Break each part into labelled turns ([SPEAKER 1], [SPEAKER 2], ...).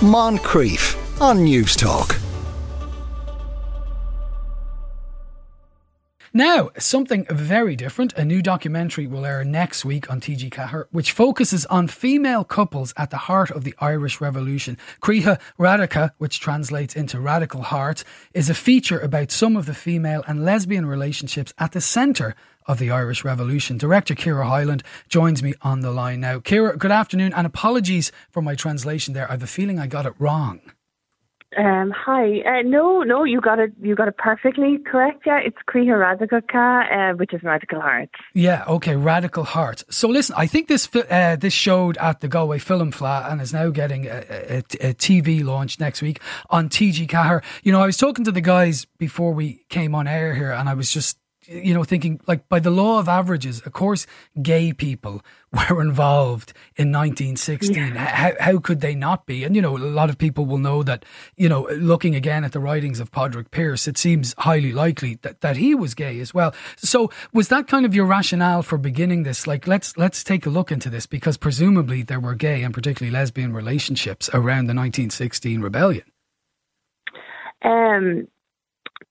[SPEAKER 1] Moncrieff on Newstalk.
[SPEAKER 2] Now, something very different. A new documentary will air next week on TG Ceathair, which focuses on female couples at the heart of the Irish Revolution. Croíthe Radacacha, which translates into Radical Heart, is a feature about some of the female and lesbian relationships at the centre of the Irish Revolution. Director Ciara Hyland joins me on the line now. Ciara, good afternoon, and apologies for my translation there. I have a feeling I got it wrong.
[SPEAKER 3] Um, hi. Uh, no, no, you got it. You got it perfectly correct. Yeah, it's Croíthe Radacacha, uh, which is Radical Heart.
[SPEAKER 2] Yeah. Okay. Radical Heart. So listen, I think this uh, this showed at the Galway Film Fleadh and is now getting a, a, a, TV launch next week on TG Ceathair. You know, I was talking to the guys before we came on air here, and I was just you know, thinking like by the law of averages, of course, gay people were involved in 1916. Yeah. How, how could they not be? And, you know, a lot of people will know that, you know, looking again at the writings of Padraig Pearse, it seems highly likely that, that he was gay as well. So was that kind of your rationale for beginning this? Like, let's, let's take a look into this because presumably there were gay and particularly lesbian relationships around the 1916 rebellion.
[SPEAKER 3] Um,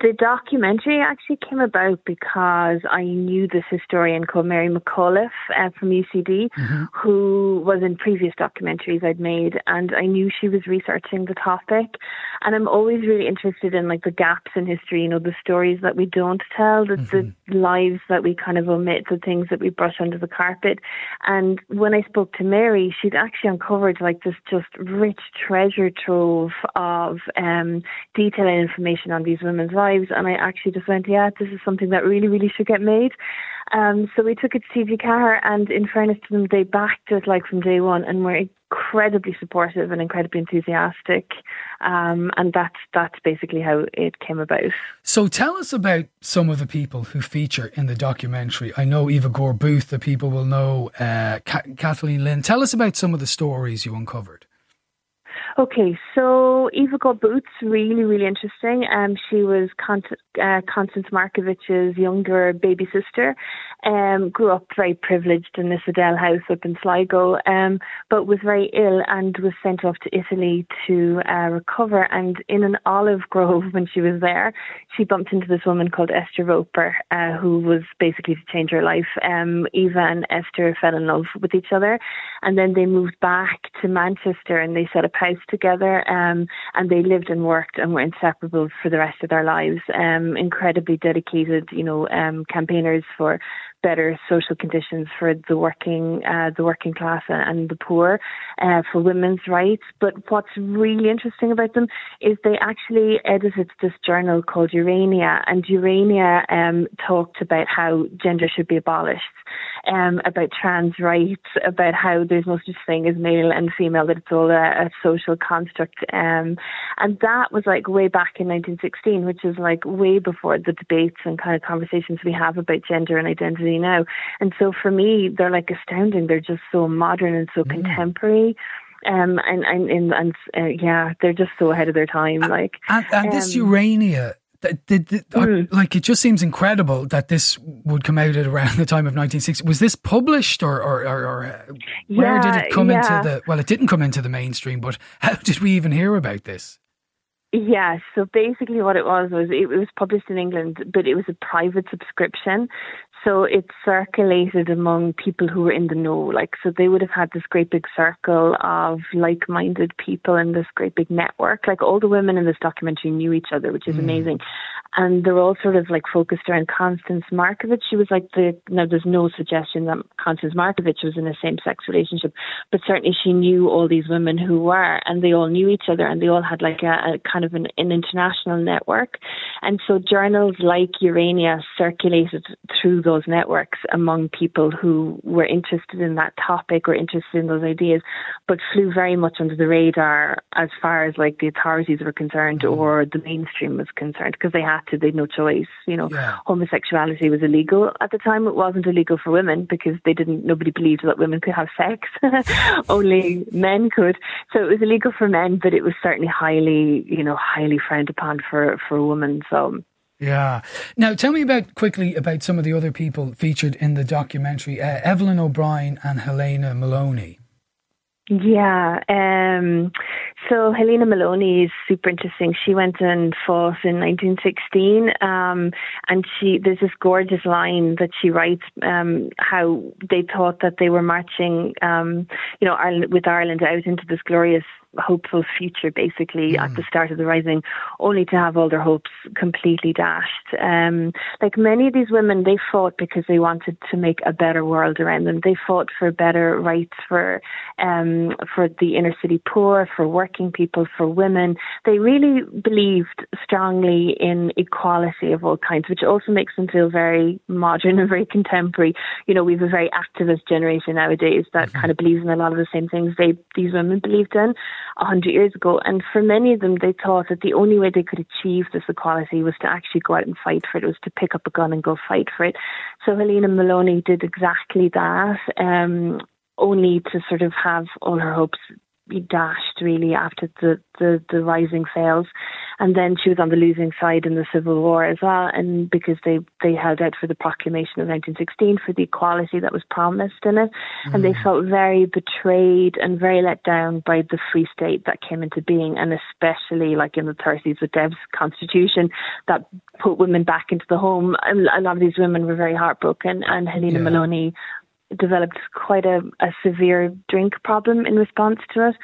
[SPEAKER 3] the documentary actually came about because I knew this historian called Mary McAuliffe uh, from UCD, mm-hmm. who was in previous documentaries I'd made, and I knew she was researching the topic. And I'm always really interested in like the gaps in history, you know, the stories that we don't tell, the, mm-hmm. the lives that we kind of omit, the things that we brush under the carpet. And when I spoke to Mary, she'd actually uncovered like this just rich treasure trove of um, detail and information on these women's lives. And I actually just went, yeah, this is something that really, really should get made. Um, so we took it to TG Ceathair, and in fairness to them, they backed it like from day one and were incredibly supportive and incredibly enthusiastic. Um, and that's that's basically how it came about.
[SPEAKER 2] So tell us about some of the people who feature in the documentary. I know Eva Gore Booth, the people will know uh, Kathleen Lynn. Tell us about some of the stories you uncovered.
[SPEAKER 3] Okay, so Eva Gore Booth's really, really interesting. Um, she was Con- uh, Constance Markievicz's younger baby sister. Um, grew up very privileged in this Lissadell house up in Sligo, um, but was very ill and was sent off to Italy to uh, recover. And in an olive grove when she was there, she bumped into this woman called Esther Roper, uh, who was basically to change her life. Um, Eva and Esther fell in love with each other, and then they moved back to Manchester and they set up house together, um, and they lived and worked and were inseparable for the rest of their lives. Um, incredibly dedicated, you know, um, campaigners for better social conditions for the working uh, the working class and the poor, uh, for women's rights. But what's really interesting about them is they actually edited this journal called Urania, and Urania um, talked about how gender should be abolished, um, about trans rights, about how there's no such thing as male and female, that it's all a, a social construct. Um, and that was like way back in 1916, which is like way before the debates and kind of conversations we have about gender and identity now. And so for me, they're like astounding. They're just so modern and so mm. contemporary. Um, and and and, and uh, yeah, they're just so ahead of their time. Like
[SPEAKER 2] and, and um, this Urania, mm. like it just seems incredible that this would come out at around the time of 1960. Was this published or or, or, or uh, where did it come yeah. into the? Well, it didn't come into the mainstream, but how did we even hear about this?
[SPEAKER 3] Yeah, so basically what it was was it was published in England, but it was a private subscription. So it circulated among people who were in the know. Like, so they would have had this great big circle of like minded people and this great big network. Like, all the women in this documentary knew each other, which is mm. amazing. And they're all sort of like focused around Constance Markievicz. She was like the, now there's no suggestion that Constance Markievicz was in a same sex relationship, but certainly she knew all these women who were, and they all knew each other and they all had like a, a kind of an, an international network. And so journals like Urania circulated through those those networks among people who were interested in that topic or interested in those ideas, but flew very much under the radar as far as like the authorities were concerned mm. or the mainstream was concerned because they had to, they had no choice. You know, yeah. homosexuality was illegal at the time. It wasn't illegal for women because they didn't, nobody believed that women could have sex. Only men could. So it was illegal for men, but it was certainly highly, you know, highly frowned upon for, for a woman. So,
[SPEAKER 2] yeah. Now, tell me about quickly about some of the other people featured in the documentary uh, Evelyn O'Brien and Helena Molony.
[SPEAKER 3] Yeah. Um, So Helena Molony is super interesting. She went and fought in 1916, um, and she there's this gorgeous line that she writes um, how they thought that they were marching, um, you know, Ireland, with Ireland out into this glorious hopeful future basically mm. at the start of the rising only to have all their hopes completely dashed. Um, like many of these women they fought because they wanted to make a better world around them. They fought for better rights for um, for the inner city poor for working people for women. They really believed strongly in equality of all kinds which also makes them feel very modern and very contemporary. You know we have a very activist generation nowadays that mm-hmm. kind of believes in a lot of the same things they these women believed in a hundred years ago. And for many of them, they thought that the only way they could achieve this equality was to actually go out and fight for it. It was to pick up a gun and go fight for it. So Helena Molony did exactly that. Um, only to sort of have all her hopes be dashed really after the, the, the rising sales. And then she was on the losing side in the Civil War as well, and because they, they held out for the proclamation of 1916 for the equality that was promised in it. Mm. And they mm. felt very betrayed and very let down by the Free State that came into being, and especially like in the 30s with Dev's constitution that put women back into the home. And A lot of these women were very heartbroken, and Helena yeah. Molony developed quite a, a severe drink problem in response to it.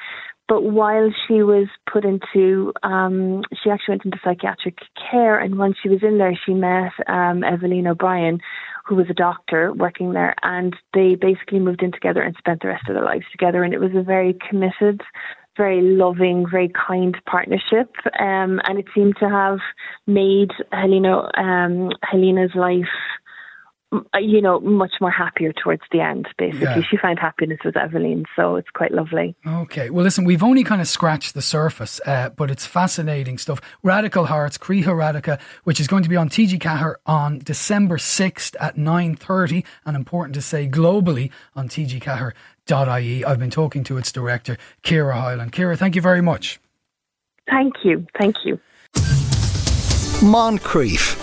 [SPEAKER 3] But while she was put into, um, she actually went into psychiatric care, and when she was in there, she met um, Evelyn O'Brien, who was a doctor working there, and they basically moved in together and spent the rest of their lives together. And it was a very committed, very loving, very kind partnership, um, and it seemed to have made Helena um, Helena's life you know, much more happier towards the end, basically. Yeah. She found happiness with Evelyn, so it's quite lovely.
[SPEAKER 2] Okay. Well, listen, we've only kind of scratched the surface, uh, but it's fascinating stuff. Radical Hearts, Croíthe Radacacha, which is going to be on TG Ceathair on December 6th at 9.30, and important to say globally on tgceathair.ie. I've been talking to its director, Ciara Hyland. Ciara, thank you very much.
[SPEAKER 3] Thank you. Thank you.
[SPEAKER 1] Moncrieff,